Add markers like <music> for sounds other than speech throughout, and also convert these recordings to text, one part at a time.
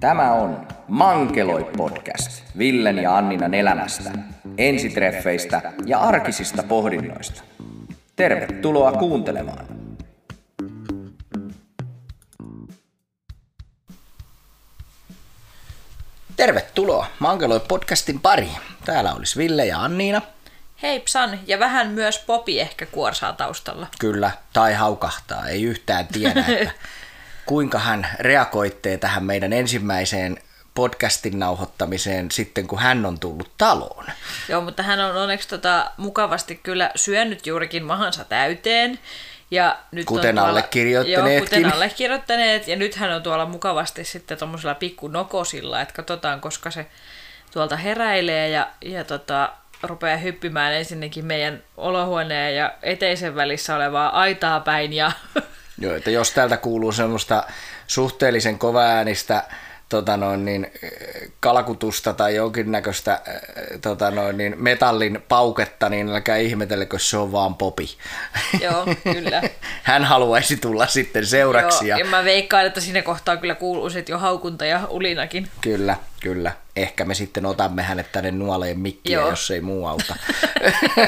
Tämä on Mankeloi podcast Villen ja Anninan elämästä, ensitreffeistä ja arkisista pohdinnoista. Tervetuloa kuuntelemaan. Tervetuloa Mankeloi podcastin pari. Täällä olisi Ville ja Anniina. Hei Psan, ja vähän myös Popi ehkä kuorsaa taustalla. Kyllä, tai haukahtaa, ei yhtään tiedä, että <laughs> kuinka hän reagoittee tähän meidän ensimmäiseen podcastin nauhoittamiseen sitten, kun hän on tullut taloon. Joo, mutta hän on onneksi tota, mukavasti kyllä syönyt juurikin mahansa täyteen. Ja nyt kuten on tuolla, allekirjoittaneetkin. Joo, kuten allekirjoittaneet. Ja nyt hän on tuolla mukavasti sitten tuommoisella pikku nokosilla, että katsotaan, koska se tuolta heräilee ja, ja tota, rupeaa hyppimään ensinnäkin meidän olohuoneen ja eteisen välissä olevaa aitaa päin. Ja... <laughs> Joo, että jos täältä kuuluu semmoista suhteellisen kovaäänistä tota noin, niin, kalkutusta tai jonkinnäköistä tota noin, niin, metallin pauketta, niin älkää ihmetellekö, se on vaan popi. Joo, kyllä. <laughs> Hän haluaisi tulla sitten seuraksi. Joo, ja mä veikkaan, että siinä kohtaa kyllä kuuluu sitten jo haukunta ja ulinakin. Kyllä, kyllä. Ehkä me sitten otamme hänet tänne nuoleen mikkiä, Joo. jos ei muu auta.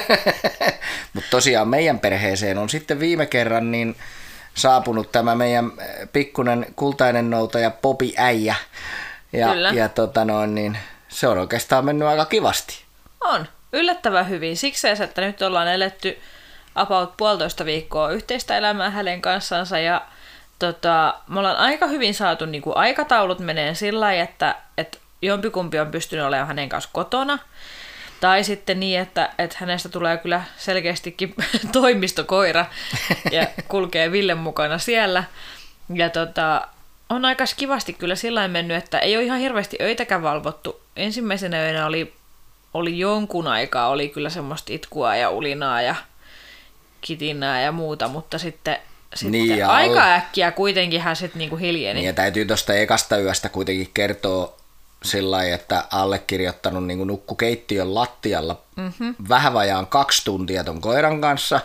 <laughs> Mutta tosiaan meidän perheeseen on sitten viime kerran niin saapunut tämä meidän pikkunen kultainen noutaja Popi Äijä. Ja, Kyllä. ja tota noin, niin se on oikeastaan mennyt aika kivasti. On, yllättävän hyvin. Siksi, että nyt ollaan eletty about puolitoista viikkoa yhteistä elämää hänen kanssansa ja tota, me ollaan aika hyvin saatu niin kuin aikataulut menee sillä lailla, että, että jompikumpi on pystynyt olemaan hänen kanssa kotona. Tai sitten niin, että, että hänestä tulee kyllä selkeästikin <laughs> toimistokoira ja <laughs> kulkee Villen mukana siellä. Ja tota, on aika kivasti kyllä sillä mennyt, että ei ole ihan hirveästi öitäkään valvottu. Ensimmäisenä yönä oli, oli jonkun aikaa, oli kyllä semmoista itkua ja ulinaa ja kitinää ja muuta, mutta sitten, sitten Niin, ja aika al- äkkiä kuitenkin hän sitten niinku hiljeni. Niin ja täytyy tuosta ekasta yöstä kuitenkin kertoa sillä että allekirjoittanut niin nukku keittiön lattialla mm-hmm. vähän vajaan kaksi tuntia ton koiran kanssa,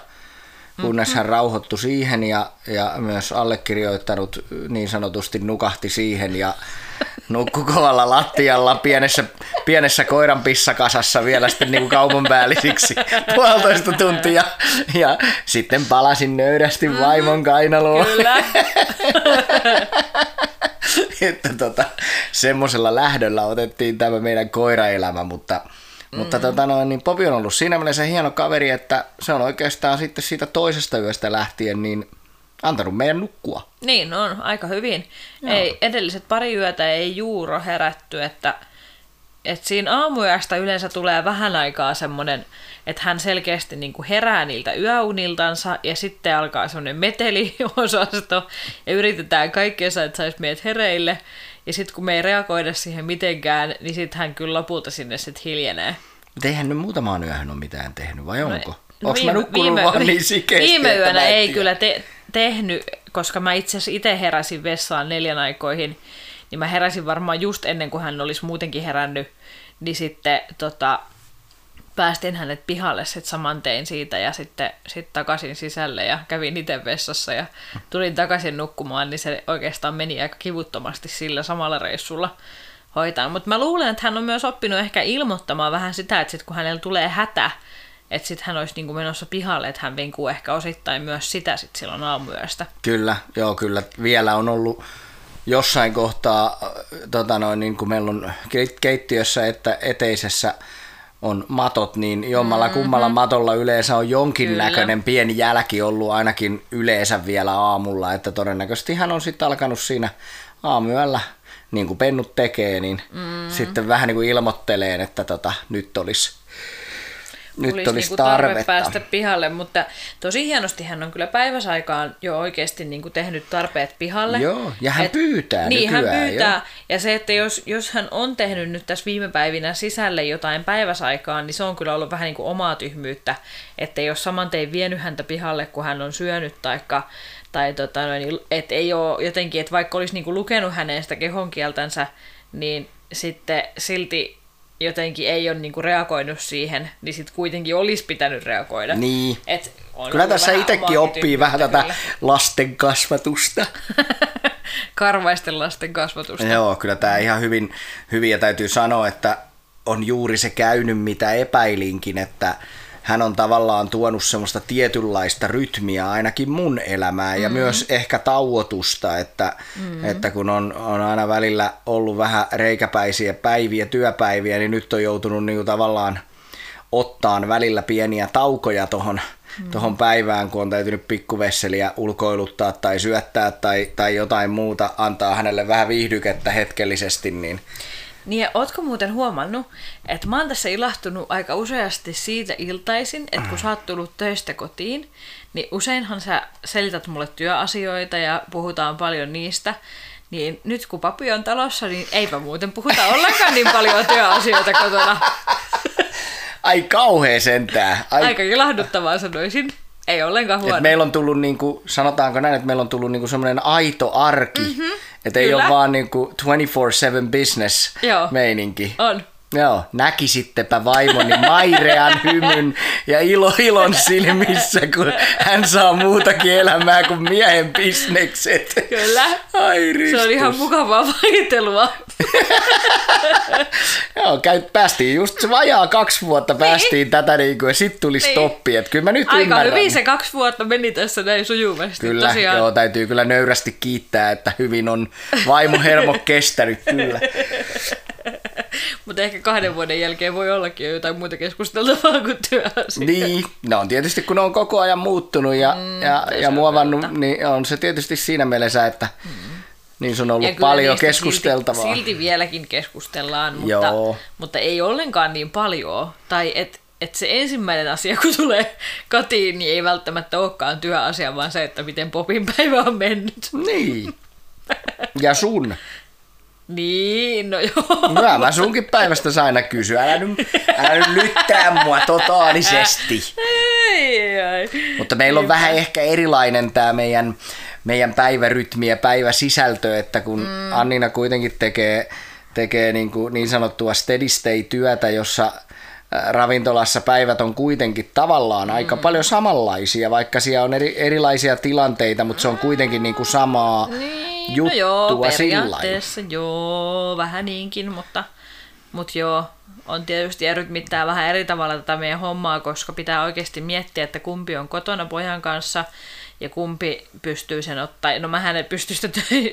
kunnes mm-hmm. hän rauhoittui siihen ja, ja myös allekirjoittanut niin sanotusti nukahti siihen ja nukkui kovalla lattialla pienessä, pienessä koiran pissakasassa vielä sitten niin kuin kaupunpäällisiksi puolitoista tuntia ja sitten palasin nöyrästi vaimon kainaloon. Kyllä. <laughs> että tota, semmoisella lähdöllä otettiin tämä meidän koiraelämä, mutta, mm. mutta tota noin, niin Popi on ollut siinä mielessä hieno kaveri, että se on oikeastaan sitten siitä toisesta yöstä lähtien niin antanut meidän nukkua. Niin on, aika hyvin. Ei, edelliset pari yötä ei juuro herätty, että, että siinä aamuyöstä yleensä tulee vähän aikaa semmoinen, että hän selkeästi niin kuin herää niiltä yöuniltansa ja sitten alkaa semmoinen meteliosasto ja yritetään kaikkea, että saisi meidät hereille. Ja sitten kun me ei reagoida siihen mitenkään, niin sitten hän kyllä lopulta sinne sitten hiljenee. Mutta eihän nyt muutamaan yöhön ole mitään tehnyt, vai onko? No, No, Onko mä nukkunut vaan niin sikeästi, Viime että yönä ei tiedä? kyllä te- tehnyt, koska mä itse asiassa itse heräsin vessaan neljän aikoihin, niin mä heräsin varmaan just ennen kuin hän olisi muutenkin herännyt, niin sitten tota, päästin hänet pihalle sitten saman tein siitä ja sitten sit takaisin sisälle ja kävin itse vessassa ja tulin takaisin nukkumaan, niin se oikeastaan meni aika kivuttomasti sillä samalla reissulla hoitaa. Mutta mä luulen, että hän on myös oppinut ehkä ilmoittamaan vähän sitä, että sit kun hänellä tulee hätä, että sitten hän olisi niinku menossa pihalle, että hän vinkuu ehkä osittain myös sitä sitten silloin aamuyöstä. Kyllä, joo kyllä. Vielä on ollut jossain kohtaa, tota noin, niin kuin meillä on keit- keittiössä että eteisessä on matot, niin jommalla mm-hmm. kummalla matolla yleensä on jonkinnäköinen pieni jälki ollut ainakin yleensä vielä aamulla, että todennäköisesti hän on sitten alkanut siinä aamuyöllä, niin kuin pennut tekee, niin mm-hmm. sitten vähän niin kuin ilmoitteleen, että tota, nyt olisi nyt olisi olisi niinku tarve tarvetta. päästä pihalle, mutta tosi hienosti hän on kyllä päiväsaikaan jo oikeasti niinku tehnyt tarpeet pihalle. Joo, ja hän pyytää Niin, hän pyytää. joo. Ja se, että jos, jos hän on tehnyt nyt tässä viime päivinä sisälle jotain päiväsaikaan, niin se on kyllä ollut vähän niin kuin omaa tyhmyyttä, että jos saman tein vienyt häntä pihalle, kun hän on syönyt, taikka, tai tota, noin, että ei ole jotenkin, että vaikka olisi niin kuin lukenut hänen sitä kehonkieltänsä, niin sitten silti jotenkin ei ole niinku reagoinut siihen, niin sitten kuitenkin olisi pitänyt reagoida. Niin. Et on Kyllä tässä itsekin oppii vähän tätä kyllä. <laughs> lasten kasvatusta. karvaisten lasten kasvatusta. Joo, kyllä tämä ihan hyvin, hyvin ja täytyy sanoa, että on juuri se käynyt, mitä epäilinkin, että hän on tavallaan tuonut semmoista tietynlaista rytmiä ainakin mun elämään ja mm. myös ehkä tauotusta, että, mm. että kun on, on aina välillä ollut vähän reikäpäisiä päiviä, työpäiviä, niin nyt on joutunut niinku tavallaan ottaan välillä pieniä taukoja tuohon mm. tohon päivään, kun on täytynyt pikkuvesseliä ulkoiluttaa tai syöttää tai, tai jotain muuta, antaa hänelle vähän viihdykettä hetkellisesti, niin niin ja ootko muuten huomannut, että mä oon tässä ilahtunut aika useasti siitä iltaisin, että kun sä oot tullut töistä kotiin, niin useinhan sä selität mulle työasioita ja puhutaan paljon niistä. Niin nyt kun papi on talossa, niin eipä muuten puhuta ollenkaan niin paljon työasioita kotona. Ai kauhea sentää. Ai... Aika ilahduttavaa sanoisin. Ei ollenkaan huono. Et meillä on tullut, niin kuin, sanotaanko näin, että meillä on tullut niin semmoinen aito arki. Mm-hmm. Että ei ole vaan niin kuin 24-7 business Joo. meininki. On. Joo, näkisittepä vaimoni mairean hymyn ja ilo ilon silmissä, kun hän saa muutakin elämää kuin miehen bisnekset. Kyllä. Ai ristus. Se on ihan mukavaa vaihtelua. Joo, käy, päästiin just se vajaa kaksi vuotta päästiin niin. tätä niin kuin, ja sitten tuli niin. stoppi. Että kyllä mä nyt Aika ymmärrän. hyvin se kaksi vuotta meni tässä näin sujuvasti. Kyllä, tosiaan. joo, täytyy kyllä nöyrästi kiittää, että hyvin on vaimo hermo kestänyt kyllä. <laughs> Mutta ehkä kahden vuoden jälkeen voi ollakin jo jotain muuta keskusteltavaa kuin työasioita. Niin, no on tietysti kun on koko ajan muuttunut ja, mm, ja, ja muovannut, niin on se tietysti siinä mielessä, että mm. niin se on ollut paljon keskusteltavaa. Silti, silti vieläkin keskustellaan, mutta, mutta ei ollenkaan niin paljon. Tai et, et se ensimmäinen asia, kun tulee kotiin, niin ei välttämättä olekaan työasia, vaan se, että miten Popin päivä on mennyt. Niin. Ja sun. <laughs> Niin, no joo. Mä, mä sunkin päivästä aina kysyä. Älä nyt, älä nyt lyttää mua totaalisesti. Ei, ei. Mutta meillä on vähän ehkä erilainen tämä meidän, meidän päivärytmi ja päiväsisältö, että kun mm. Annina kuitenkin tekee, tekee niin, kuin niin sanottua steady state-työtä, jossa ravintolassa päivät on kuitenkin tavallaan mm. aika paljon samanlaisia, vaikka siellä on eri, erilaisia tilanteita, mutta se on kuitenkin niin kuin samaa niin, juttua no joo, periaatteessa joo, vähän niinkin, mutta, mutta joo, on tietysti rytmittää vähän eri tavalla tätä meidän hommaa, koska pitää oikeasti miettiä, että kumpi on kotona pojan kanssa ja kumpi pystyy sen ottaa. No mä en pysty sitä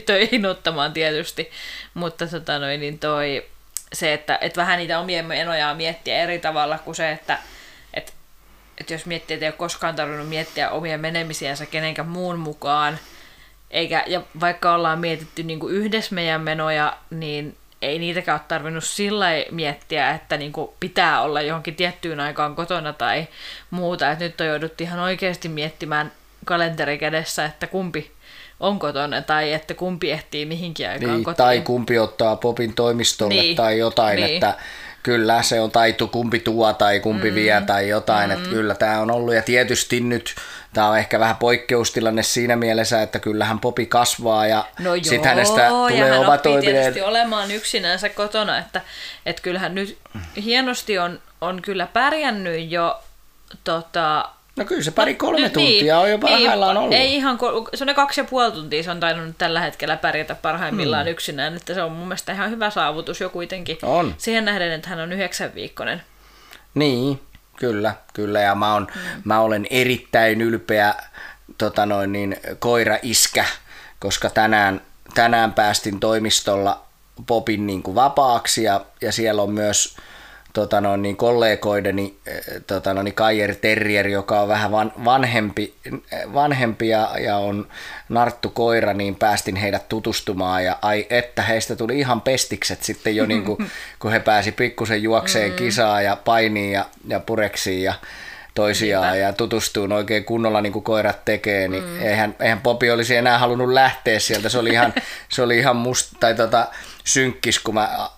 töihin ottamaan tietysti, mutta tota noin, niin toi, se, että, että vähän niitä omia menoja miettiä eri tavalla kuin se, että, että, että jos miettii, että ei ole koskaan tarvinnut miettiä omia menemisiänsä kenenkään muun mukaan, eikä, ja vaikka ollaan mietitty niin kuin yhdessä meidän menoja, niin ei niitäkään ole tarvinnut sillä miettiä, että niin kuin pitää olla johonkin tiettyyn aikaan kotona tai muuta. Että nyt on jouduttu ihan oikeasti miettimään kalenteri kädessä, että kumpi, on kotona tai että kumpi ehtii mihinkin aikaan niin, kotiin. Tai kumpi ottaa popin toimistolle niin. tai jotain, niin. että kyllä se on taittu kumpi tuo tai kumpi mm. vie tai jotain, mm. että kyllä tämä on ollut ja tietysti nyt tämä on ehkä vähän poikkeustilanne siinä mielessä, että kyllähän popi kasvaa ja no sitten hänestä tulee ja hän oma tietysti olemaan yksinänsä kotona, että, että kyllähän nyt hienosti on, on kyllä pärjännyt jo tota, No kyllä se pari-kolme no, tuntia niin, on jo parhaillaan niin, ollut. Ei ihan, se on ne kaksi ja puoli tuntia, se on tainnut tällä hetkellä pärjätä parhaimmillaan hmm. yksinään, että se on mun mielestä ihan hyvä saavutus jo kuitenkin. On. Siihen nähden, että hän on yhdeksän viikkonen. Niin, kyllä, kyllä ja mä, on, hmm. mä olen erittäin ylpeä tota noin, niin, koira-iskä, koska tänään, tänään päästin toimistolla Popin niin kuin vapaaksi ja, ja siellä on myös tota no, niin kollegoideni eh, tota no, niin Kajer Terrier, joka on vähän van, vanhempi, vanhempi ja, ja, on narttu koira, niin päästin heidät tutustumaan ja ai että heistä tuli ihan pestikset sitten jo niin kuin, <laughs> kun he pääsi pikkusen juokseen mm. kisaa ja painiin ja, ja pureksiin ja toisiaan Niinpä. ja tutustuu oikein kunnolla niin kuin koirat tekee, niin mm. eihän, eihän Popi olisi enää halunnut lähteä sieltä. Se oli ihan, <laughs> se oli ihan musta, tai tota, synkkis, kun mä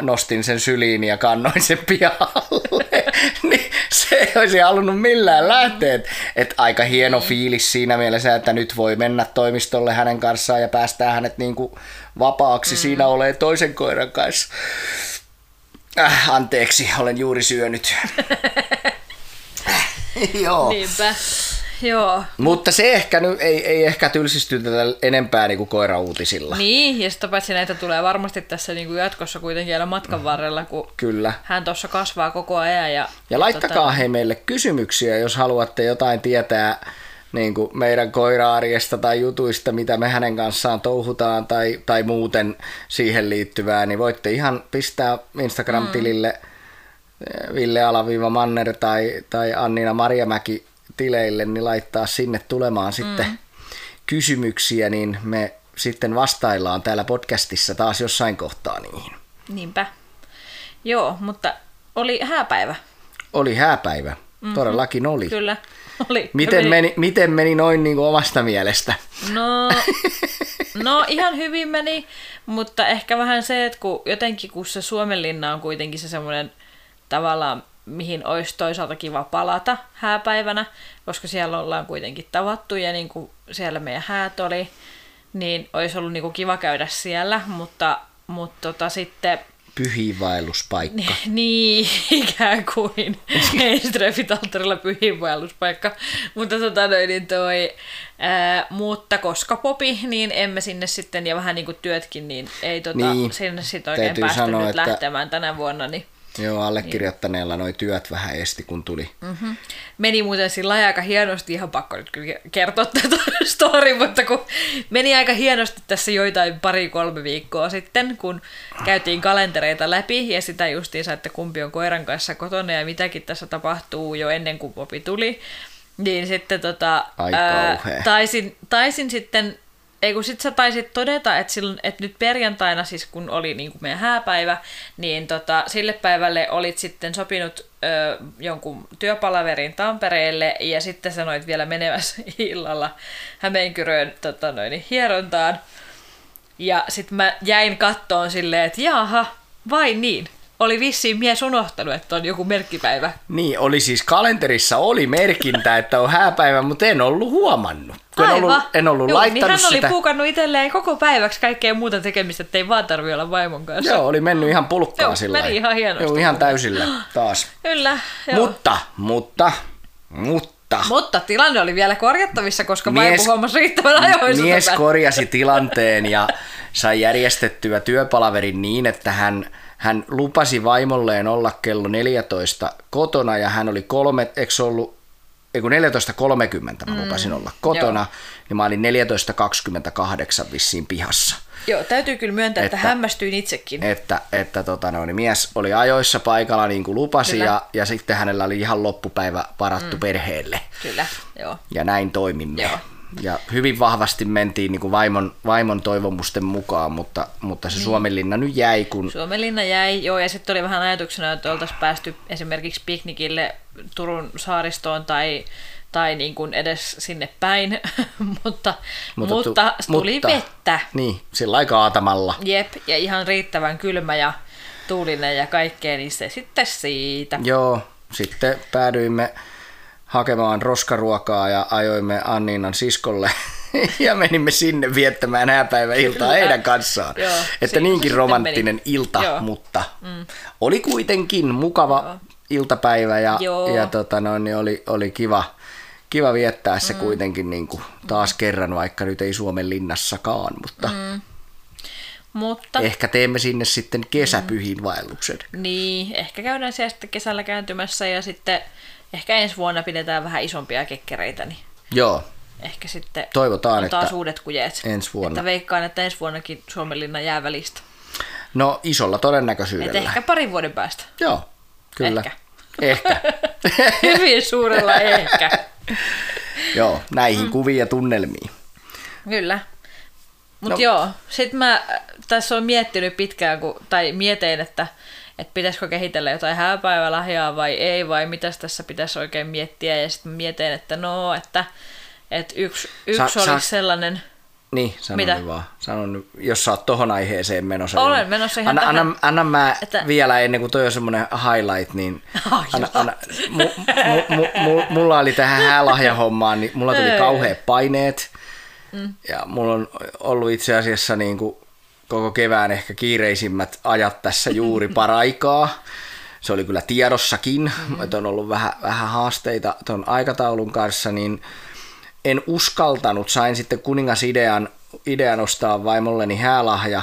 nostin sen syliin ja kannoin sen pihalle. <laughs> niin se ei olisi halunnut millään lähteä. Et, et aika hieno mm. fiilis siinä mielessä, että nyt voi mennä toimistolle hänen kanssaan ja päästää hänet niin kuin vapaaksi mm. siinä olee toisen koiran kanssa. Äh, anteeksi, olen juuri syönyt. <laughs> Joo. Niinpä. Joo. Mutta se ehkä nyt ei, ei ehkä tylsistytetä enempää niin kuin koirauutisilla. Niin, ja sitä paitsi näitä tulee varmasti tässä niin kuin jatkossa kuitenkin aina matkan varrella, kun Kyllä. hän tuossa kasvaa koko ajan. Ja, Ja laittakaa tota... hei meille kysymyksiä, jos haluatte jotain tietää niin kuin meidän koira-arjesta tai jutuista, mitä me hänen kanssaan touhutaan tai, tai muuten siihen liittyvää, niin voitte ihan pistää Instagram-tilille mm. Ville Alaviiva Manner tai, tai Annina Marjamäki tileille, niin laittaa sinne tulemaan sitten mm. kysymyksiä, niin me sitten vastaillaan täällä podcastissa taas jossain kohtaa niihin. Niinpä. Joo, mutta oli hääpäivä. Oli hääpäivä. Mm-hmm. Todellakin oli. Kyllä. Oli. Miten meni... meni, miten meni noin niin kuin omasta mielestä? No, no ihan hyvin meni, mutta ehkä vähän se, että kun jotenkin kun se Suomenlinna on kuitenkin se semmoinen tavallaan, mihin olisi toisaalta kiva palata hääpäivänä, koska siellä ollaan kuitenkin tavattu ja niin kuin siellä meidän häät oli, niin olisi ollut niin kuin kiva käydä siellä, mutta, mutta tota, sitten pyhiinvaelluspaikka. <laughs> Niin, ikään kuin. Ei Streffitaltterilla pyhiinvaelluspaikka. Mutta tota noin, niin toi, ää, mutta koska popi, niin emme sinne sitten, ja vähän niin kuin työtkin, niin ei tota, niin, sinne sitten oikein päästy sanoa, nyt että... lähtemään tänä vuonna. Niin Joo, allekirjoittaneella noi työt vähän esti, kun tuli. Mm-hmm. Meni muuten sillä aika hienosti, ihan pakko nyt kyllä kertoa tätä story, mutta kun meni aika hienosti tässä joitain pari-kolme viikkoa sitten, kun käytiin kalentereita läpi ja sitä justiinsa, että kumpi on koiran kanssa kotona ja mitäkin tässä tapahtuu jo ennen kuin Popi tuli. Niin sitten tota, ää, taisin, taisin sitten ei kun sit sä taisit todeta, että, silloin, että nyt perjantaina, siis kun oli niin kuin meidän hääpäivä, niin tota, sille päivälle olit sitten sopinut ö, jonkun työpalaverin Tampereelle ja sitten sanoit vielä menevässä <laughs> illalla Hämeenkyröön tota noin, hierontaan. Ja sitten mä jäin kattoon silleen, että jaha, vai niin? Oli vissiin mies unohtanut, että on joku merkkipäivä. Niin, oli siis kalenterissa oli merkintä, että on hääpäivä, mutta en ollut huomannut. En Aivan. ollut, en ollut Joo, laittanut niin hän oli sitä. puukannut itselleen koko päiväksi kaikkea muuta tekemistä, että ei vaan tarvi olla vaimon kanssa. Joo, oli mennyt ihan pulkkaa Joo, sillä meni ihan hienosti. Joo, ihan täysillä taas. Kyllä, joo. Mutta, mutta, mutta. Mutta tilanne oli vielä korjattavissa, koska mies, vaimo huomasi riittävän ajoissa Mies korjasi tilanteen ja sai järjestettyä työpalaverin niin, että hän hän lupasi vaimolleen olla kello 14 kotona ja hän oli kolme, eikö ollut, ei kun 14.30 mä lupasin olla kotona, Joo. niin mä olin 14.28 vissiin pihassa. Joo, täytyy kyllä myöntää, että, että hämmästyin itsekin. Että, että tota no, niin mies oli ajoissa paikalla niin kuin lupasi ja, ja sitten hänellä oli ihan loppupäivä varattu mm. perheelle. Kyllä, joo. Ja näin toimimme. Joo. Ja hyvin vahvasti mentiin niin kuin vaimon, vaimon toivomusten mukaan, mutta, mutta se niin. Suomenlinna nyt jäi. Kun... Suomenlinna jäi, joo, ja sitten oli vähän ajatuksena, että oltaisiin päästy esimerkiksi piknikille Turun saaristoon tai, tai niin kuin edes sinne päin, mutta, <laughs> mutta, mutta tu, tuli mutta, vettä. Niin, sillä aika aatamalla. Jep, ja ihan riittävän kylmä ja tuulinen ja kaikkea, niin se sitten siitä. Joo, sitten päädyimme hakemaan roskaruokaa ja ajoimme Anniinan siskolle <laughs> ja menimme sinne viettämään hääpäiväiltaa heidän kanssaan. Joo, että niinkin romanttinen meni. ilta, Joo. mutta mm. oli kuitenkin mukava Joo. iltapäivä ja, ja tota noin, niin oli, oli kiva, kiva viettää se mm. kuitenkin niin kuin taas kerran, vaikka nyt ei Suomen linnassakaan, mutta... Mm. Mutta... Ehkä teemme sinne sitten kesäpyhin vaelluksen. Niin, ehkä käydään siellä sitten kesällä kääntymässä ja sitten ehkä ensi vuonna pidetään vähän isompia kekkereitä, niin Joo. ehkä sitten Toivotaan, on taas että uudet kujeet. Ensi vuonna. Että veikkaan, että ensi vuonnakin Suomenlinna jää välistä. No isolla todennäköisyydellä. Et ehkä parin vuoden päästä. Joo, kyllä. Ehkä. Ehkä. <laughs> Hyvin suurella ehkä. <laughs> joo, näihin mm. kuviin ja tunnelmiin. Kyllä. Mutta no. joo, sitten mä tässä on miettinyt pitkään, kun, tai mietin, että että pitäisikö kehitellä jotain hääpäivälahjaa vai ei, vai mitä tässä pitäisi oikein miettiä. Ja sitten mietin, että no, että, että yksi, yksi sa, olisi sa, sellainen... Niin, sano mitä? nyt vaan. Sano nyt, jos sä oot tohon aiheeseen menossa. Olen niin, menossa ihan anna, tähän. Anna, anna mä että... vielä ennen kuin toi on semmoinen highlight, niin <laughs> oh, anna, anna, mu, mu, mu, mu, mulla oli tähän häälahjahommaan, niin mulla tuli kauheat paineet. Mm. Ja mulla on ollut itse asiassa niin kuin koko kevään ehkä kiireisimmät ajat tässä juuri paraikaa. se oli kyllä tiedossakin, mm-hmm. että on ollut vähän, vähän haasteita tuon aikataulun kanssa, niin en uskaltanut, sain sitten kuningasidean idean ostaa vaimolleni häälahja,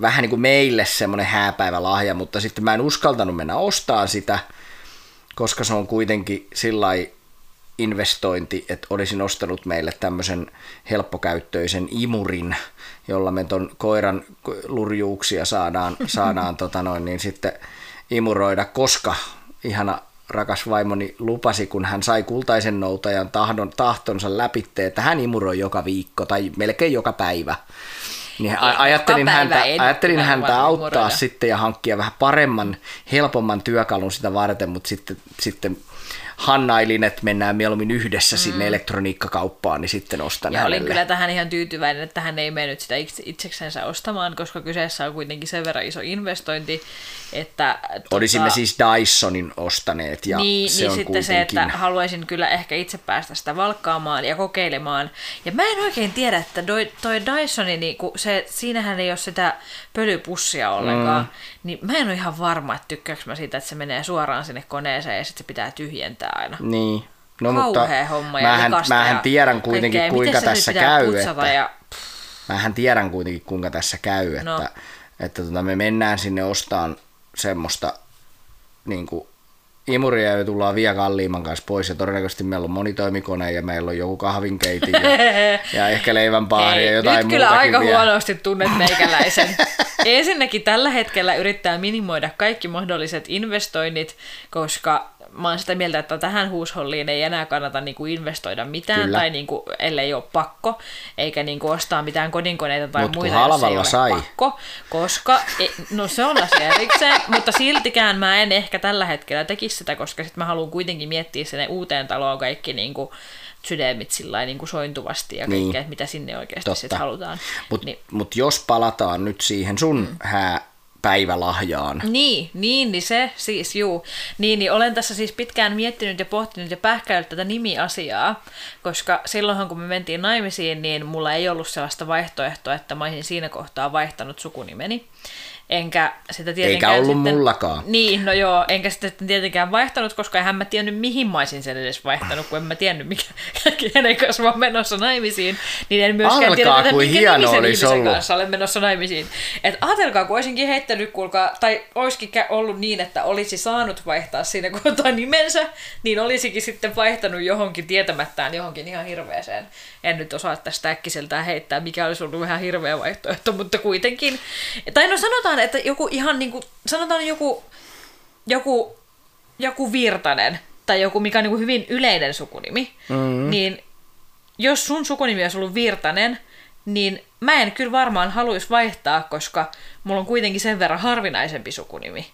vähän niin kuin meille semmoinen hääpäivälahja, mutta sitten mä en uskaltanut mennä ostaa sitä, koska se on kuitenkin sillä investointi, että olisin ostanut meille tämmöisen helppokäyttöisen imurin, jolla me ton koiran lurjuuksia saadaan, <laughs> saadaan tota noin, niin sitten imuroida, koska ihana rakas vaimoni lupasi, kun hän sai kultaisen noutajan tahdon, tahtonsa läpitte, että hän imuroi joka viikko tai melkein joka päivä. Niin Ei, ajattelin häntä, ajattelin häntä auttaa imuroida. sitten ja hankkia vähän paremman, helpomman työkalun sitä varten, mutta sitten, sitten hannailin, että mennään mieluummin yhdessä mm. sinne elektroniikkakauppaan, niin sitten ostan Ja hänelle. olin kyllä tähän ihan tyytyväinen, että hän ei mennyt sitä itseksensä ostamaan, koska kyseessä on kuitenkin sen verran iso investointi, että... Olisimme tota, siis Dysonin ostaneet ja niin, se niin on sitten kuitenkin... se, että haluaisin kyllä ehkä itse päästä sitä valkkaamaan ja kokeilemaan. Ja mä en oikein tiedä, että toi, toi Dysoni, niin se, siinähän ei ole sitä pölypussia ollenkaan, mm. Niin mä en ole ihan varma, että tykkääkö mä siitä, että se menee suoraan sinne koneeseen ja sitten se pitää tyhjentää aina. Niin. No, mutta homma ja mähän, mähän tiedän kuitenkin, kaikkea. kuinka Miten tässä käy. Että, ja... Mähän tiedän kuitenkin, kuinka tässä käy, no. että, että tota, me mennään sinne ostaan semmoista niin kuin, imuria ja tullaan vielä kalliimman kanssa pois ja todennäköisesti meillä on monitoimikone ja meillä on joku kahvinkeitin ja, <laughs> ja ehkä leivänpaari ja jotain nyt kyllä aika vielä. huonosti tunnet meikäläisen. <laughs> Ensinnäkin tällä hetkellä yrittää minimoida kaikki mahdolliset investoinnit, koska mä oon sitä mieltä, että tähän huusholliin ei enää kannata niinku investoida mitään, Kyllä. tai niinku, ellei ole pakko, eikä niinku ostaa mitään kodinkoneita tai Mut muita, jos ei ole sai. pakko, koska, e, no se on asia erikseen, <laughs> mutta siltikään mä en ehkä tällä hetkellä tekisi sitä, koska sit mä haluan kuitenkin miettiä sinne uuteen taloon kaikki niinku, sydämit sillä niin kuin sointuvasti ja kaikkea, niin. mitä sinne oikeasti sit halutaan. Mutta niin. mut jos palataan nyt siihen sun mm. hää päivälahjaan. Niin, niin, niin se siis, juu. Niin, niin olen tässä siis pitkään miettinyt ja pohtinut ja pähkäillyt tätä nimiasiaa, koska silloinhan kun me mentiin naimisiin, niin mulla ei ollut sellaista vaihtoehtoa, että mä olisin siinä kohtaa vaihtanut sukunimeni. Enkä sitä tietenkään Eikä ollut sitten, mullakaan. Niin, no joo, enkä sitä sitten tietenkään vaihtanut, koska en mä tiennyt, mihin mä olisin sen edes vaihtanut, kun en mä tiennyt, mikä, <laughs> kenen kanssa mä menossa naimisiin. Niin en myöskään Alkaa, tiedä, kuin minkä hieno nimisen ollut. kanssa olen menossa naimisiin. Et ajatelkaa, kun olisinkin heittänyt, kuulkaa, tai olisikin ollut niin, että olisi saanut vaihtaa siinä kohtaa nimensä, niin olisikin sitten vaihtanut johonkin tietämättään johonkin ihan hirveeseen. En nyt osaa tästä äkkiseltään heittää, mikä olisi ollut vähän hirveä vaihtoehto, mutta kuitenkin. Tai no sanotaan, että joku ihan niin kuin, sanotaan joku, joku, joku Virtanen, tai joku, mikä on niin kuin hyvin yleinen sukunimi, mm-hmm. niin jos sun sukunimi olisi ollut Virtanen, niin mä en kyllä varmaan haluaisi vaihtaa, koska mulla on kuitenkin sen verran harvinaisempi sukunimi.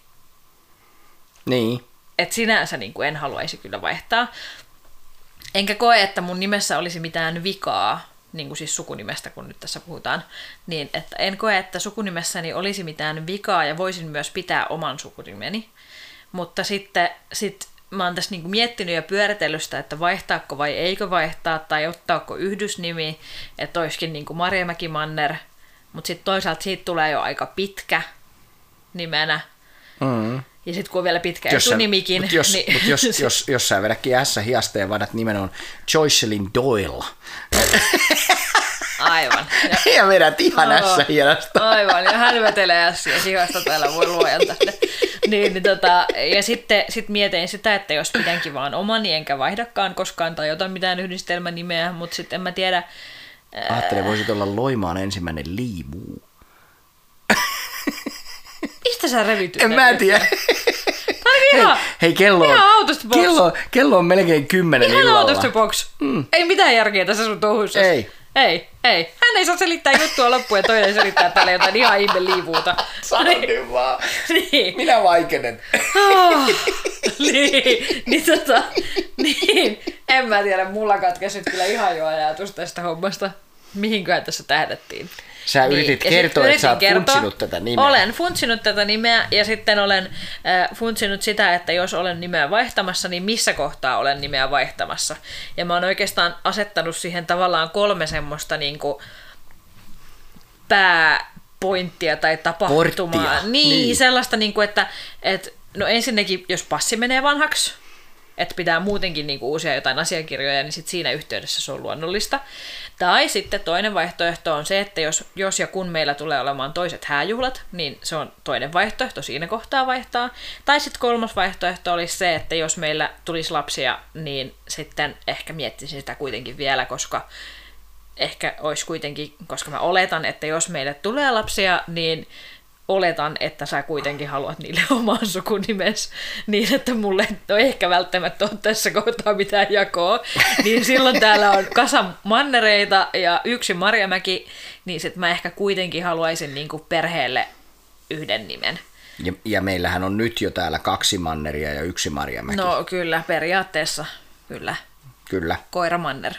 Niin. Et sinänsä niin kuin en haluaisi kyllä vaihtaa. Enkä koe, että mun nimessä olisi mitään vikaa, niin kuin siis sukunimestä, kun nyt tässä puhutaan, niin että en koe, että sukunimessäni olisi mitään vikaa ja voisin myös pitää oman sukunimeni. Mutta sitten sit mä oon tässä niinku miettinyt ja pyöritellyt sitä, että vaihtaako vai eikö vaihtaa, tai ottaako yhdysnimi, että olisikin niinku Marjamäki Manner, mutta sitten toisaalta siitä tulee jo aika pitkä nimenä. Mm. Ja sitten kun on vielä pitkä jos etunimikin. Mutta jos, niin... mut jos, jos, jos sä vedätkin ässä hiasta ja vadat nimen on Joycelyn Doyle. <laughs> Aivan. Ja, ja vedät ihan no, ässä hiasta. Aivan, ja hälvetelee ässiä hihasta täällä voi luojan tänne. Niin, niin tota, ja sitten sit mietin sitä, että jos pidänkin vaan omani, enkä vaihdakaan koskaan tai jotain mitään yhdistelmänimeä, mutta sitten en mä tiedä. Ajattelin, voisit olla Loimaan ensimmäinen liivu. Mistä sä revit? En mä tiedä. Hei, ihan, hei kello, ihan kello, kello on melkein kymmenen ihan illalla. Box. Mm. Ei mitään järkeä tässä sun touhussa. Ei. Ei, ei. Hän ei saa selittää juttua loppuun ja toinen selittää tälle jotain ihan ihme liivuuta. Sano nyt vaan. Niin. Minä vaikenen. Oh, niin, niin, tota, niin, en mä tiedä, mulla katkesi kyllä ihan jo ajatus tästä hommasta. Mihinköhän tässä tähdettiin. Sä yritit niin. kertoa, että sä oot kertoa, funtsinut tätä nimeä. Olen funtsinut tätä nimeä ja sitten olen äh, funtsinut sitä, että jos olen nimeä vaihtamassa, niin missä kohtaa olen nimeä vaihtamassa. Ja mä oon oikeastaan asettanut siihen tavallaan kolme semmoista niin kuin, pääpointtia tai tapahtumaa. Porttia. Niin, niin, sellaista, niin kuin, että, että no ensinnäkin, jos passi menee vanhaksi, että pitää muutenkin niinku uusia jotain asiakirjoja, niin sit siinä yhteydessä se on luonnollista. Tai sitten toinen vaihtoehto on se, että jos, jos ja kun meillä tulee olemaan toiset hääjuhlat, niin se on toinen vaihtoehto siinä kohtaa vaihtaa. Tai sitten kolmas vaihtoehto olisi se, että jos meillä tulisi lapsia, niin sitten ehkä miettisin sitä kuitenkin vielä, koska ehkä olisi kuitenkin, koska mä oletan, että jos meille tulee lapsia, niin oletan, että sä kuitenkin haluat niille <laughs> oman sukunimes niin, että mulle no ehkä välttämättä ole tässä kohtaa mitään jakoa, <laughs> niin silloin täällä on kasa mannereita ja yksi Marjamäki, niin sit mä ehkä kuitenkin haluaisin niin kuin perheelle yhden nimen. Ja, ja meillähän on nyt jo täällä kaksi manneria ja yksi Marjamäki. No kyllä, periaatteessa, kyllä. Kyllä. Koira Manner.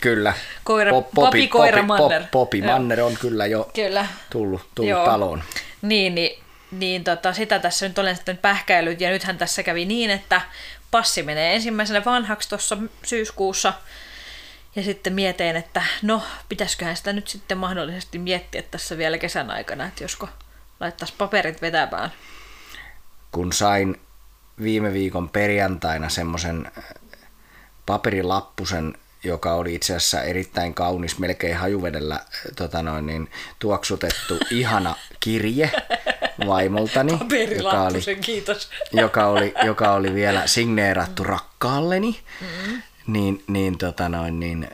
Kyllä. Koira, Pop- Popi Koira Manner. Pop, Popi Joo. Manner on kyllä jo Kyllä. tullut, tullut Joo. taloon. Niin, niin, niin tota, sitä tässä nyt olen sitten pähkäillyt, ja nythän tässä kävi niin, että passi menee ensimmäisenä vanhaksi tuossa syyskuussa, ja sitten mietin, että no, pitäisiköhän sitä nyt sitten mahdollisesti miettiä tässä vielä kesän aikana, että josko laittaisi paperit vetämään. Kun sain viime viikon perjantaina semmoisen paperilappusen, joka oli itse asiassa erittäin kaunis, melkein hajuvedellä äh, tota noin, niin, tuoksutettu <laughs> ihana kirje vaimoltani, joka oli, kiitos. joka, oli, joka oli <laughs> vielä signeerattu rakkaalleni, mm-hmm. niin, niin, tota noin, niin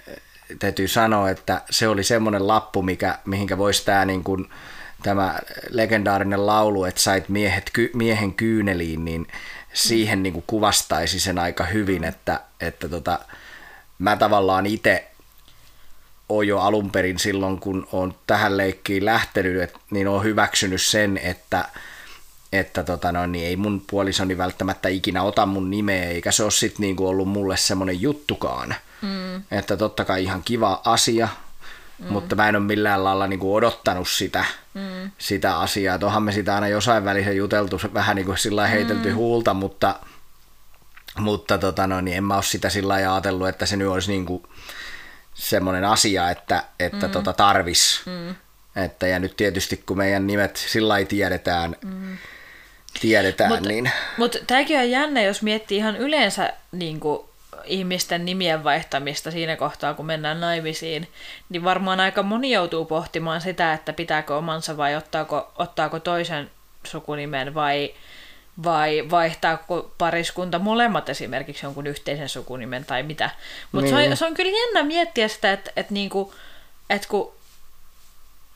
täytyy sanoa, että se oli semmoinen lappu, mikä, mihinkä voisi tämä niin kuin, tämä legendaarinen laulu, että sait miehet, ky, miehen kyyneliin, niin siihen niin kuin kuvastaisi sen aika hyvin, että, että tota, mä tavallaan itse oon jo alun perin silloin, kun on tähän leikkiin lähtenyt, et, niin on hyväksynyt sen, että, että tota noin, niin ei mun puolisoni välttämättä ikinä ota mun nimeä, eikä se ole sit niinku ollut mulle semmoinen juttukaan. Mm. Että totta kai ihan kiva asia, mm. mutta mä en ole millään lailla niinku odottanut sitä, mm. sitä asiaa. Et onhan me sitä aina jossain välissä juteltu, vähän niin kuin sillä heitelty mm. huulta, mutta, mutta tota noin, niin en mä ole sitä sillä lailla ajatellut, että se nyt olisi niinku semmoinen asia, että, että mm. tota tarvis. Mm. Että, ja nyt tietysti kun meidän nimet sillä lailla tiedetään, mm. tiedetään Mut- niin Mutta tämäkin on jännä, jos miettii ihan yleensä niin kuin, ihmisten nimien vaihtamista siinä kohtaa, kun mennään naimisiin, niin varmaan aika moni joutuu pohtimaan sitä, että pitääkö omansa vai ottaako, ottaako toisen sukunimen vai, vai vaihtaako pariskunta molemmat esimerkiksi jonkun yhteisen sukunimen tai mitä. Mutta se, Niin. on, se on kyllä jännä miettiä sitä, että, että, niinku, että kun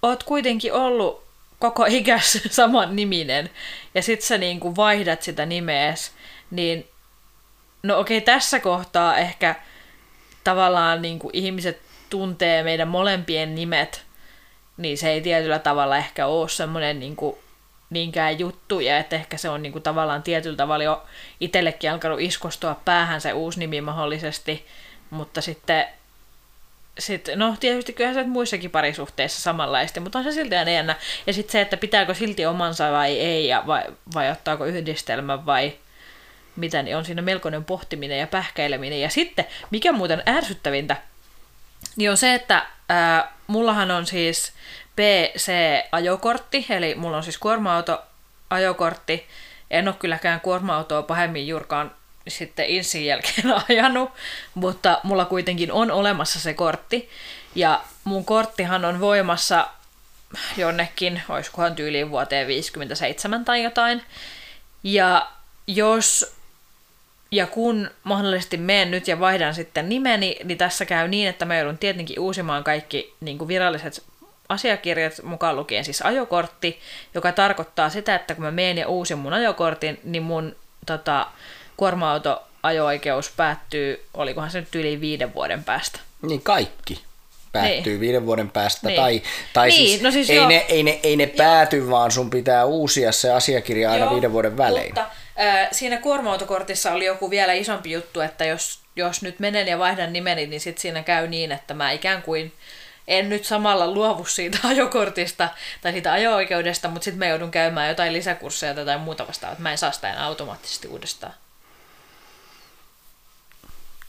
oot kuitenkin ollut koko ikäs <laughs> saman niminen ja sit sä niinku vaihdat sitä nimeäs, niin no okei tässä kohtaa ehkä tavallaan niinku ihmiset tuntee meidän molempien nimet, niin se ei tietyllä tavalla ehkä ole semmoinen niinku niinkään juttu, ja että ehkä se on niinku tavallaan tietyllä tavalla jo itsellekin alkanut iskostua päähän se uusi nimi mahdollisesti, mutta sitten sit, no tietysti kyllähän se muissakin parisuhteissa samanlaista, mutta on se silti aina jännä. Ja sitten se, että pitääkö silti omansa vai ei, ja vai, vai ottaako yhdistelmän vai mitä, niin on siinä melkoinen pohtiminen ja pähkäileminen. Ja sitten, mikä muuten ärsyttävintä, niin on se, että ää, mullahan on siis PC-ajokortti, eli mulla on siis kuorma-auto-ajokortti. En ole kylläkään kuorma-autoa pahemmin juurkaan sitten insin jälkeen <laughs> ajanut, mutta mulla kuitenkin on olemassa se kortti. Ja mun korttihan on voimassa jonnekin, olisikohan tyyliin vuoteen 57 tai jotain. Ja jos ja kun mahdollisesti menen nyt ja vaihdan sitten nimeni, niin tässä käy niin, että mä joudun tietenkin uusimaan kaikki niin kuin viralliset asiakirjat, mukaan lukien siis ajokortti, joka tarkoittaa sitä, että kun mä menen ja uusin mun ajokortin, niin mun tota, kuorma-auto ajo-oikeus päättyy, olikohan se nyt yli viiden vuoden päästä. Niin kaikki päättyy Niin. viiden vuoden päästä. Niin. Tai, tai Niin, siis, no siis ei, joo. ne, ei, ne, ei ne pääty, vaan sun pitää uusia se asiakirja aina Joo, viiden vuoden välein. Mutta äh, siinä kuorma-autokortissa oli joku vielä isompi juttu, että jos, jos nyt menen ja vaihdan nimeni, niin sit siinä käy niin, että mä ikään kuin en nyt samalla luovu siitä <laughs> ajokortista tai siitä ajo-oikeudesta, mutta sitten mä joudun käymään jotain lisäkursseja tai muuta vastaavaa, että mä en saa sitä enää automaattisesti uudestaan.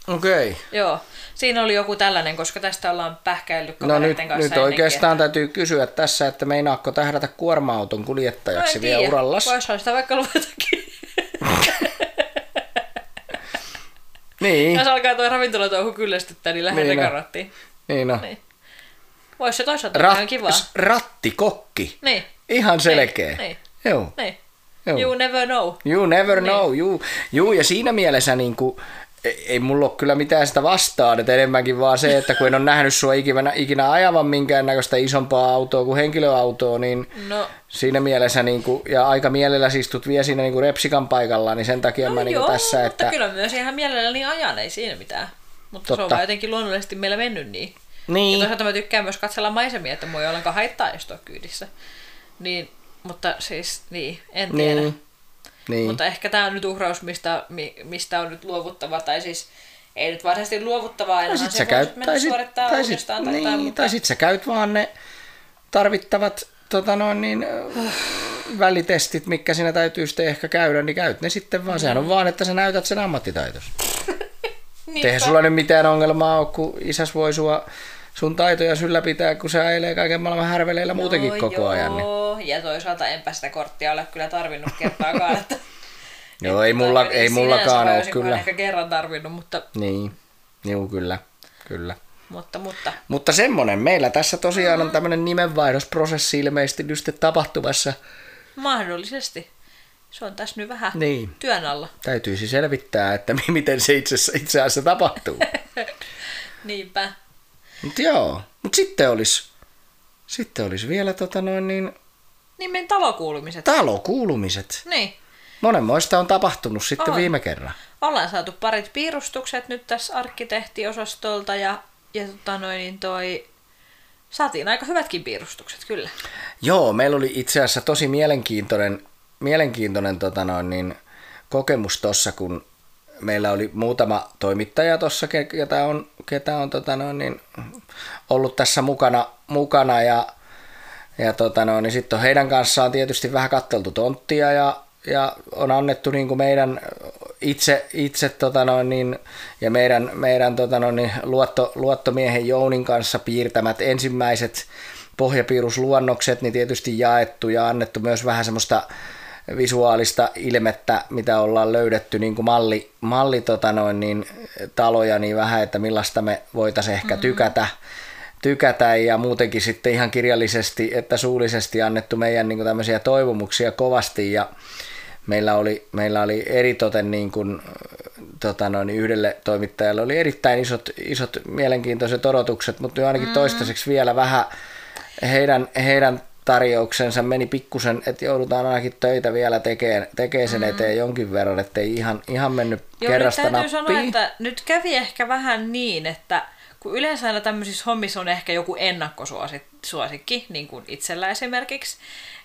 Okei. Okay. Joo, siinä oli joku tällainen, koska tästä ollaan pähkäillyt No nyt, kanssa nyt oikeastaan että... täytyy kysyä tässä, että meinaako tähdätä kuorma-auton kuljettajaksi no, vielä tiedä. urallas? Voisihan sitä vaikka luvatakin. <laughs> niin. Jos alkaa tuo ravintolatouhu kyllästyttää, niin lähden niin, no. Niin no. Niin. Voisi se toisaalta olla ihan kivaa. rattikokki. Niin, Ihan selkeä. niin. Joo. niin. Joo. You never know. You never Niin. know. You, you, ja siinä mielessä niin kuin, ei, ei mulla ole kyllä mitään sitä vastaan, että enemmänkin vaan se, että kun en ole nähnyt sua ikinä, ikinä ajavan minkäännäköistä isompaa autoa kuin henkilöautoa, niin No, siinä mielessä, niin kuin, ja aika mielellä istut vielä siinä niin kuin repsikan paikalla, niin sen takia no mä niin joo, kuin tässä, mutta että kyllä myös ihan mielelläni ajan, ei siinä mitään. Mutta se on Totta. vaan jotenkin luonnollisesti meillä mennyt niin. Ja niin, toisaalta mä tykkään myös katsella maisemia, että mua ei ollenkaan haittaa istua kyydissä. Niin, mutta siis, niin, en tiedä. niin, niin. Mutta ehkä tämä on nyt uhraus, mistä, mi- mistä on nyt luovuttava, tai siis ei nyt varsinaisesti luovuttavaa, tai sit se sä käyt, mennä tai sit, suorittaa tai sit, tai niin, jotain, mutta tai sit sä käyt vaan ne tarvittavat tota noin, niin, <sighs> välitestit, mikä siinä täytyy sitten ehkä käydä, niin käyt ne sitten vaan. Sehän on vaan, että sä näytät sen ammattitaitos. <laughs> Eihän sulla nyt mitään ongelmaa ole, kun isäs voi sua sun taitoja ylläpitää, kun se ajelee kaiken maailman härveleillä muutenkin No koko ajan. Niin. Joo, ja toisaalta enpä sitä korttia ole kyllä tarvinnut kertaakaan. <laughs> Että, Joo, että ei, mulla, tota, ei sinänsä mullakaan ole kyllä. ehkä kerran tarvinnut, mutta, Niin, Joo, kyllä, kyllä. mutta, mutta Mutta semmonen, meillä tässä tosiaan on tämmöinen nimenvaihdosprosessi ilmeisesti nyt sitten tapahtumassa. mahdollisesti. Se on tässä nyt vähän Niin. työn alla. Täytyisi selvittää, että mi- miten se itse, itse asiassa tapahtuu. <laughs> Niinpä. Mutta joo, mutta sitten olisi sitten olisi vielä tota noin niin, Niin meidän talokuulumiset. talokuulumiset. niin. Monenmoista on tapahtunut sitten On. viime kerran. Ollaan saatu parit piirustukset nyt tässä arkkitehtiosastolta ja, ja tota noin, niin toi, saatiin aika hyvätkin piirustukset kyllä. Joo, meillä oli itse asiassa tosi mielenkiintoinen, mielenkiintoinen tota noin, niin, kokemus tuossa, kun meillä oli muutama toimittaja tuossa, ke- ketä on, ketä on tota noin, niin, ollut tässä mukana, mukana ja, ja tota noin, niin sitten heidän kanssaan tietysti vähän katteltu tonttia ja, ja on annettu niin kuin meidän itse, itse tota noin, niin, ja meidän, meidän tota noin, niin, luotto, luottomiehen Jounin kanssa piirtämät ensimmäiset pohjapiirusluonnokset, niin tietysti jaettu ja annettu myös vähän semmoista visuaalista ilmettä, mitä ollaan löydetty niin kuin malli, malli tota noin, niin, taloja, niin vähän, että millaista me voitaisiin ehkä tykätä, tykätä ja muutenkin sitten ihan kirjallisesti että suullisesti annettu meidän niin kuin tämmöisiä toivomuksia kovasti ja meillä oli, meillä oli eritoten niin kuin, tota noin, yhdelle toimittajalle oli erittäin isot, isot mielenkiintoiset odotukset, mutta ainakin mm. toistaiseksi vielä vähän heidän, heidän tarjouksensa meni pikkusen, että joudutaan ainakin töitä vielä tekemään, tekee sen eteen jonkin verran, ettei ihan, ihan mennyt Joo, nyt kerrasta täytyy nappiin. sanoa, että nyt kävi ehkä vähän niin, että kun yleensä aina tämmöisissä hommissa on ehkä joku ennakkosuosikki, niin kuin itsellä esimerkiksi,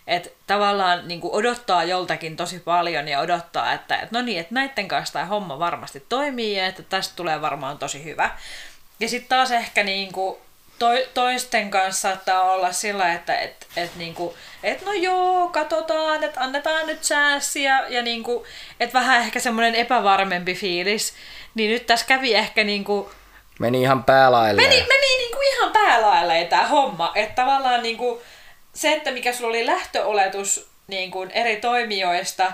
että tavallaan niin kuin odottaa joltakin tosi paljon ja odottaa, että, että no niin, että näiden kanssa tämä homma varmasti toimii ja että tästä tulee varmaan tosi hyvä. Ja sitten taas ehkä niin kuin toisten kanssa saattaa olla sillä, että et, et niinku, et no joo, katsotaan, että annetaan nyt säässi ja, ja niinku, et vähän ehkä semmoinen epävarmempi fiilis. Niin nyt tässä kävi ehkä niinku, Meni ihan päälailleen. meni, meni niinku ihan päälailleen tämä homma. Että tavallaan niinku, se, että mikä sulla oli lähtöoletus niinku eri toimijoista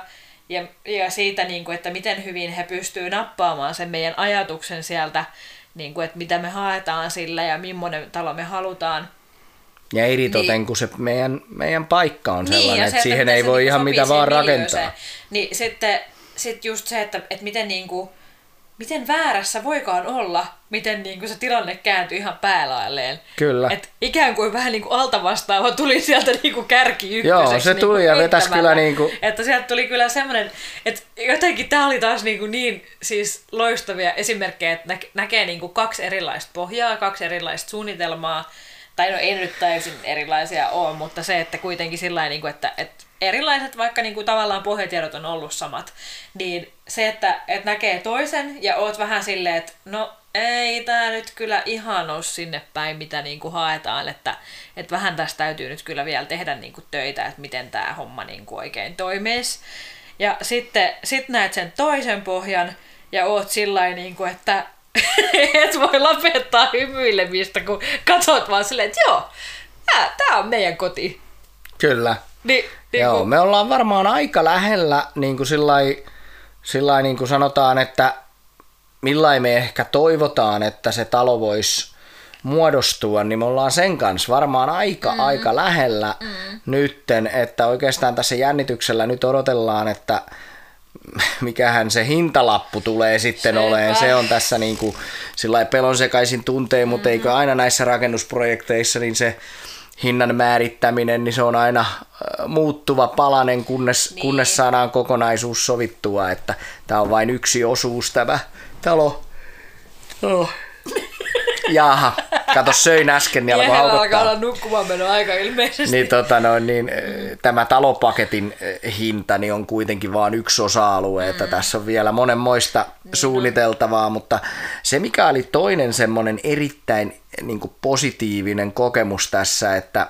ja, ja siitä, niinku, että miten hyvin he pystyy nappaamaan sen meidän ajatuksen sieltä, niinku, että mitä me haetaan sillä ja millainen talo me halutaan. Ja eritoten, Niin. niin. kun se meidän, meidän paikka on sellainen, ja että se, siihen ei se voi niinku ihan mitä vaan rakentaa. Niin sitten sit just se, että, että miten, niinku, miten väärässä voikaan olla, miten niinku se tilanne kääntyi ihan päälailleen. Kyllä. Et ikään kuin vähän niinku altavastaava tuli sieltä niinku kärki ykköseksi. Joo, se niinku tuli ja vetäs heittämällä. kyllä niinku- Että sieltä tuli kyllä semmoinen, että jotenkin tämä oli taas niinku niin siis loistavia esimerkkejä, että nä- näkee niinku kaksi erilaista pohjaa, kaksi erilaista suunnitelmaa, tai no ei nyt täysin erilaisia ole, mutta se, että kuitenkin sillä niin kuin, että, että erilaiset, vaikka niin kuin tavallaan pohjatiedot on ollut samat, niin se, että, että näkee toisen ja oot vähän silleen, että no ei tämä nyt kyllä ihan ole sinne päin, mitä niin kuin haetaan, että, että vähän tästä täytyy nyt kyllä vielä tehdä niin kuin töitä, että miten tämä homma niin kuin oikein toimisi. Ja sitten sit näet sen toisen pohjan ja oot sillä niin kuin, että <laughs> et voi lopettaa hymyilemistä, kun katsot vaan silleen, että joo, tää on meidän koti. Kyllä. Niin, niin Joo, kun, me ollaan varmaan aika lähellä, niin kuin sillai, sillai niin kuin sanotaan, että millain me ehkä toivotaan, että se talo voisi muodostua, niin me ollaan sen kanssa varmaan aika, mm. aika lähellä mm. nytten, että oikeastaan tässä jännityksellä nyt odotellaan, että mikähän se hintalappu tulee sitten Sepä. oleen. Se on tässä niin kuin sillä pelon sekaisin tunteen, mutta mm. eikö aina näissä rakennusprojekteissa niin se hinnan määrittäminen, niin se on aina äh, muuttuva palanen, kunnes, niin. kunnes saadaan kokonaisuus sovittua, että tämä on vain yksi osuus tämä talo. Oh. <laughs> Jaha, kato söin äsken, niin alkoi haukottaa. alkaa olla nukkumaan meno aika ilmeisesti. Niin, tota, no, niin, eh, tämä talopaketin eh, hinta niin on kuitenkin vain yksi osa-alue, että mm. tässä on vielä monenmoista niin suunniteltavaa, mutta se mikä oli toinen semmoinen erittäin niin kuin positiivinen kokemus tässä, että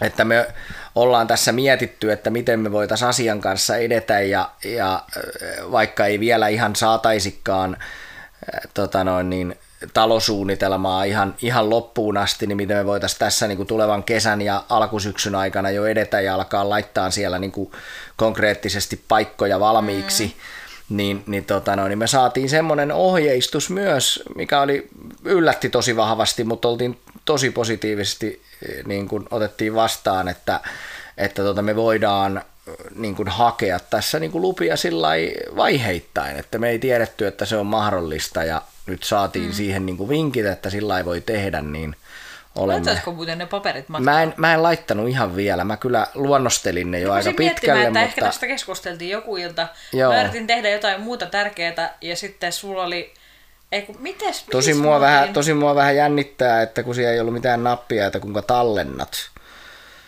että me ollaan tässä mietitty, että miten me voitaisiin asian kanssa edetä ja, ja vaikka ei vielä ihan saataisikaan tota noin, niin, talosuunnitelmaa ihan, ihan loppuun asti, niin miten me voitaisiin tässä niin kuin tulevan kesän ja alkusyksyn aikana jo edetä ja alkaa laittaa siellä niin kuin konkreettisesti paikkoja valmiiksi, mm. Niin, niin, tota no, niin me saatiin semmoinen ohjeistus myös, mikä oli yllätti tosi vahvasti, mutta oltiin tosi positiivisesti niin kuin otettiin vastaan, että, että tota me voidaan niin kuin hakea tässä niin kuin lupia sillä vaiheittain, että me ei tiedetty, että se on mahdollista ja nyt saatiin mm. siihen niin kuin vinkit, että sillä voi tehdä, niin olemme... Laitaisiko muuten ne paperit Mä en, mä en laittanut ihan vielä, mä kyllä luonnostelin ne jo aika pitkälle, että mutta... ehkä tästä keskusteltiin joku ilta. Joo. Mä yritin tehdä jotain muuta tärkeää ja sitten sulla oli ei, kun, mites, tosi, mua vähän, tosi mua vähän jännittää, että kun siellä ei ollut mitään nappia, että kuinka tallennat.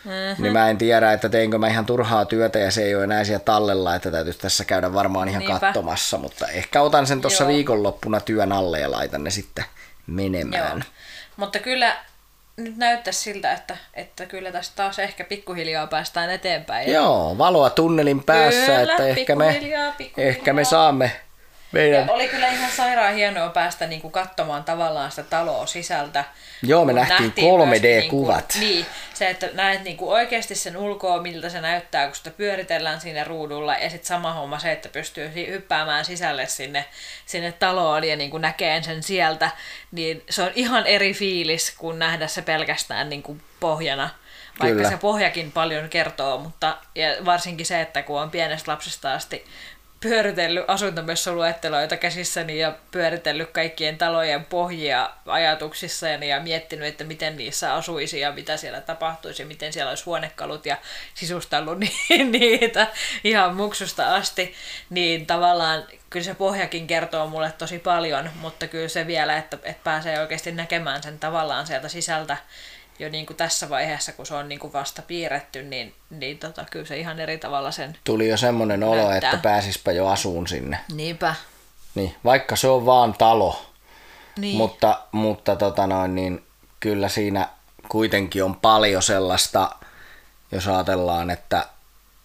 Mm-hmm. Niin mä en tiedä, että teinkö mä ihan turhaa työtä ja se ei ole enää siellä tallella, että täytyisi tässä käydä varmaan ihan Niinpä. katsomassa, mutta ehkä otan sen tuossa viikonloppuna työn alle ja laitan ne sitten menemään. Joo. Mutta kyllä nyt näyttää siltä, että, että kyllä tästä taas ehkä pikkuhiljaa päästään eteenpäin. Joo, valoa tunnelin päässä, kyllä, että ehkä me, ehkä me saamme meidän... Ja oli kyllä ihan sairaan hienoa päästä niinku katsomaan tavallaan sitä taloa sisältä. Joo, me nähtiin, nähtiin 3D-kuvat. Niinku, niin, se, että näet niinku oikeasti sen ulkoa, miltä se näyttää, kun sitä pyöritellään siinä ruudulla. Ja sitten sama homma se, että pystyy hyppäämään sisälle sinne, sinne taloon ja niinku näkee sen sieltä. Niin se on ihan eri fiilis, kuin nähdä se pelkästään niinku pohjana vaikka Kyllä. se pohjakin paljon kertoo, mutta ja varsinkin se, että kun on pienestä lapsesta asti pyöritellyt asuntomessoluetteloita käsissäni ja pyöritellyt kaikkien talojen pohjia ajatuksissani ja miettinyt, että miten niissä asuisi ja mitä siellä tapahtuisi, miten siellä olisi huonekalut ja sisustellut <laughs> niitä ihan muksusta asti, niin tavallaan kyllä se pohjakin kertoo mulle tosi paljon, mutta kyllä se vielä, että, että pääsee oikeasti näkemään sen tavallaan sieltä sisältä jo niin kuin tässä vaiheessa, kun se on niin kuin vasta piirretty, niin, niin tota, kyllä se ihan eri tavalla sen Tuli jo semmoinen olo, että pääsispä jo asuun sinne. Niinpä. Niin, vaikka se on vaan talo, niin. mutta, mutta tota noin, niin kyllä siinä kuitenkin on paljon sellaista, jos ajatellaan, että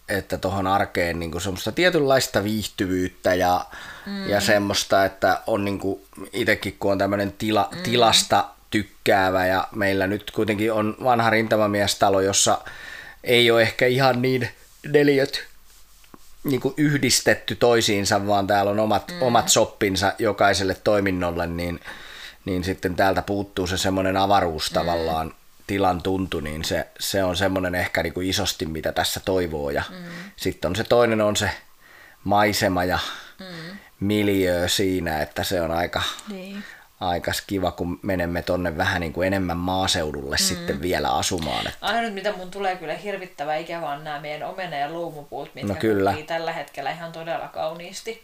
että tuohon arkeen niin kuin semmoista tietynlaista viihtyvyyttä ja, mm. ja semmoista, että on niin kuin itsekin kun on tämmöinen tila, mm. tilasta tykkäävä ja meillä nyt kuitenkin on vanha rintamamiestalo, jossa ei ole ehkä ihan niin neliöt niin kuin yhdistetty toisiinsa, vaan täällä on omat, mm. omat soppinsa jokaiselle toiminnolle, niin, niin sitten täältä puuttuu se semmoinen avaruus mm. tavallaan, tilan tuntu, niin se, se on semmoinen ehkä niin kuin isosti, mitä tässä toivoo. Ja mm. sitten on se toinen on se maisema ja mm. miljöö siinä, että se on aika, niin aika kiva, kun menemme tonne vähän niin kuin enemmän maaseudulle mm. sitten vielä asumaan. Että... Ainut, mitä mun tulee kyllä hirvittävä ikävä on nämä meidän omena- ja luumupuut, mitkä no kyllä. tällä hetkellä ihan todella kauniisti.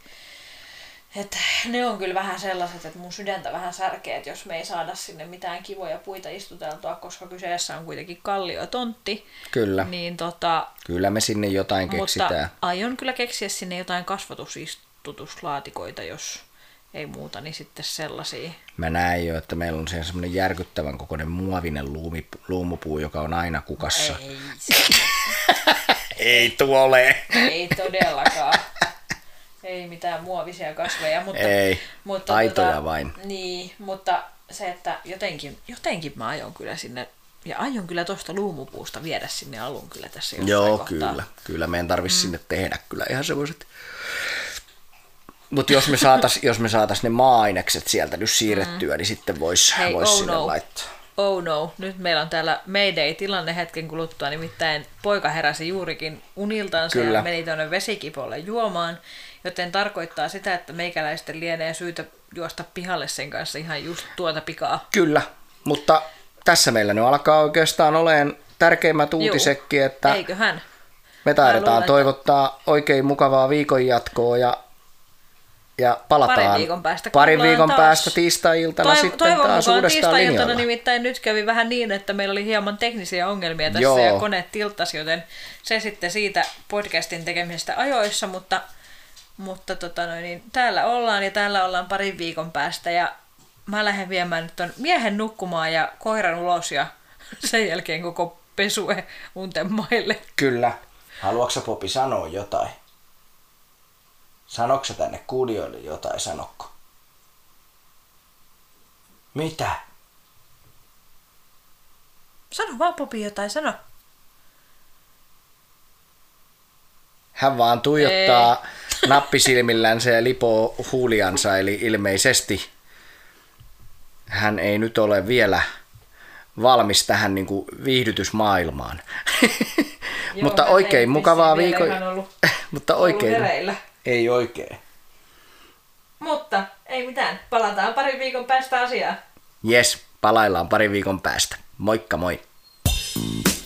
Et ne on kyllä vähän sellaiset, että mun sydäntä vähän särkee, että jos me ei saada sinne mitään kivoja puita istuteltua, koska kyseessä on kuitenkin kallio tontti. Kyllä. Niin tota, kyllä me sinne jotain keksitään. Mutta aion kyllä keksiä sinne jotain kasvatusistutuslaatikoita, jos ei muuta, niin sitten sellaisia. Mä näen jo, että meillä on siellä semmoinen järkyttävän kokoinen muovinen luumi, luumupuu, joka on aina kukassa. Ei, <laughs> ei tuole. Ei todellakaan. Ei mitään muovisia kasveja, mutta... Ei, mutta aitoja tota, vain. Niin, mutta se, että jotenkin, jotenkin mä aion kyllä sinne ja aion kyllä tuosta luumupuusta viedä sinne alun kyllä tässä jossain Joo, kohtaa. kyllä. Kyllä meidän tarvitsisi mm. sinne tehdä kyllä ihan semmoiset Mutta jos me saatais, jos me saatais ne maa-ainekset sieltä nyt siirrettyä, mm. niin sitten voisi vois oh sinne no. laittaa. Oh no, nyt meillä on täällä Mayday-tilanne hetken kuluttua, nimittäin poika heräsi juurikin uniltansa Kyllä. ja meni tuonne vesikipolle juomaan, joten tarkoittaa sitä, että meikäläisten lienee syytä juosta pihalle sen kanssa ihan just tuota pikaa. Kyllä, mutta tässä meillä nyt alkaa oikeastaan olemaan tärkeimmät uutisekki, että Eiköhän? me taidetaan luulen, että- toivottaa oikein mukavaa viikon jatkoa ja, ja palataan Parin viikon päästä parin viikon taas. päästä tiistai-iltana Toiv- sitten toivon taas mukaan uudestaan tiistai-iltana nimittäin nyt kävi vähän niin, että meillä oli hieman teknisiä ongelmia tässä Joo. ja kone tilttasi, joten se sitten siitä podcastin tekemisestä ajoissa, mutta, mutta tota noin, niin täällä ollaan ja täällä ollaan parin viikon päästä ja mä lähden viemään nyt ton miehen nukkumaan ja koiran ulos ja <laughs> sen jälkeen koko pesue unten maille. Kyllä. Haluatko Popi sanoa jotain? Sanoksa tänne kuulijoille jotain, sanokko? Mitä? Sano vaan Popi jotain, sano. Hän vaan tuijottaa <laughs> nappisilmillänsä ja lipoo huuliansa, eli ilmeisesti hän ei nyt ole vielä valmis tähän niin kuin viihdytysmaailmaan. <laughs> Mutta hän ei oikein mukavaa ollut- <laughs> Mutta Ollut oikein... hereillä. Ei oikein. Mutta ei mitään, palataan parin viikon päästä asiaan. Jes, palaillaan parin viikon päästä. Moikka moi! Mm.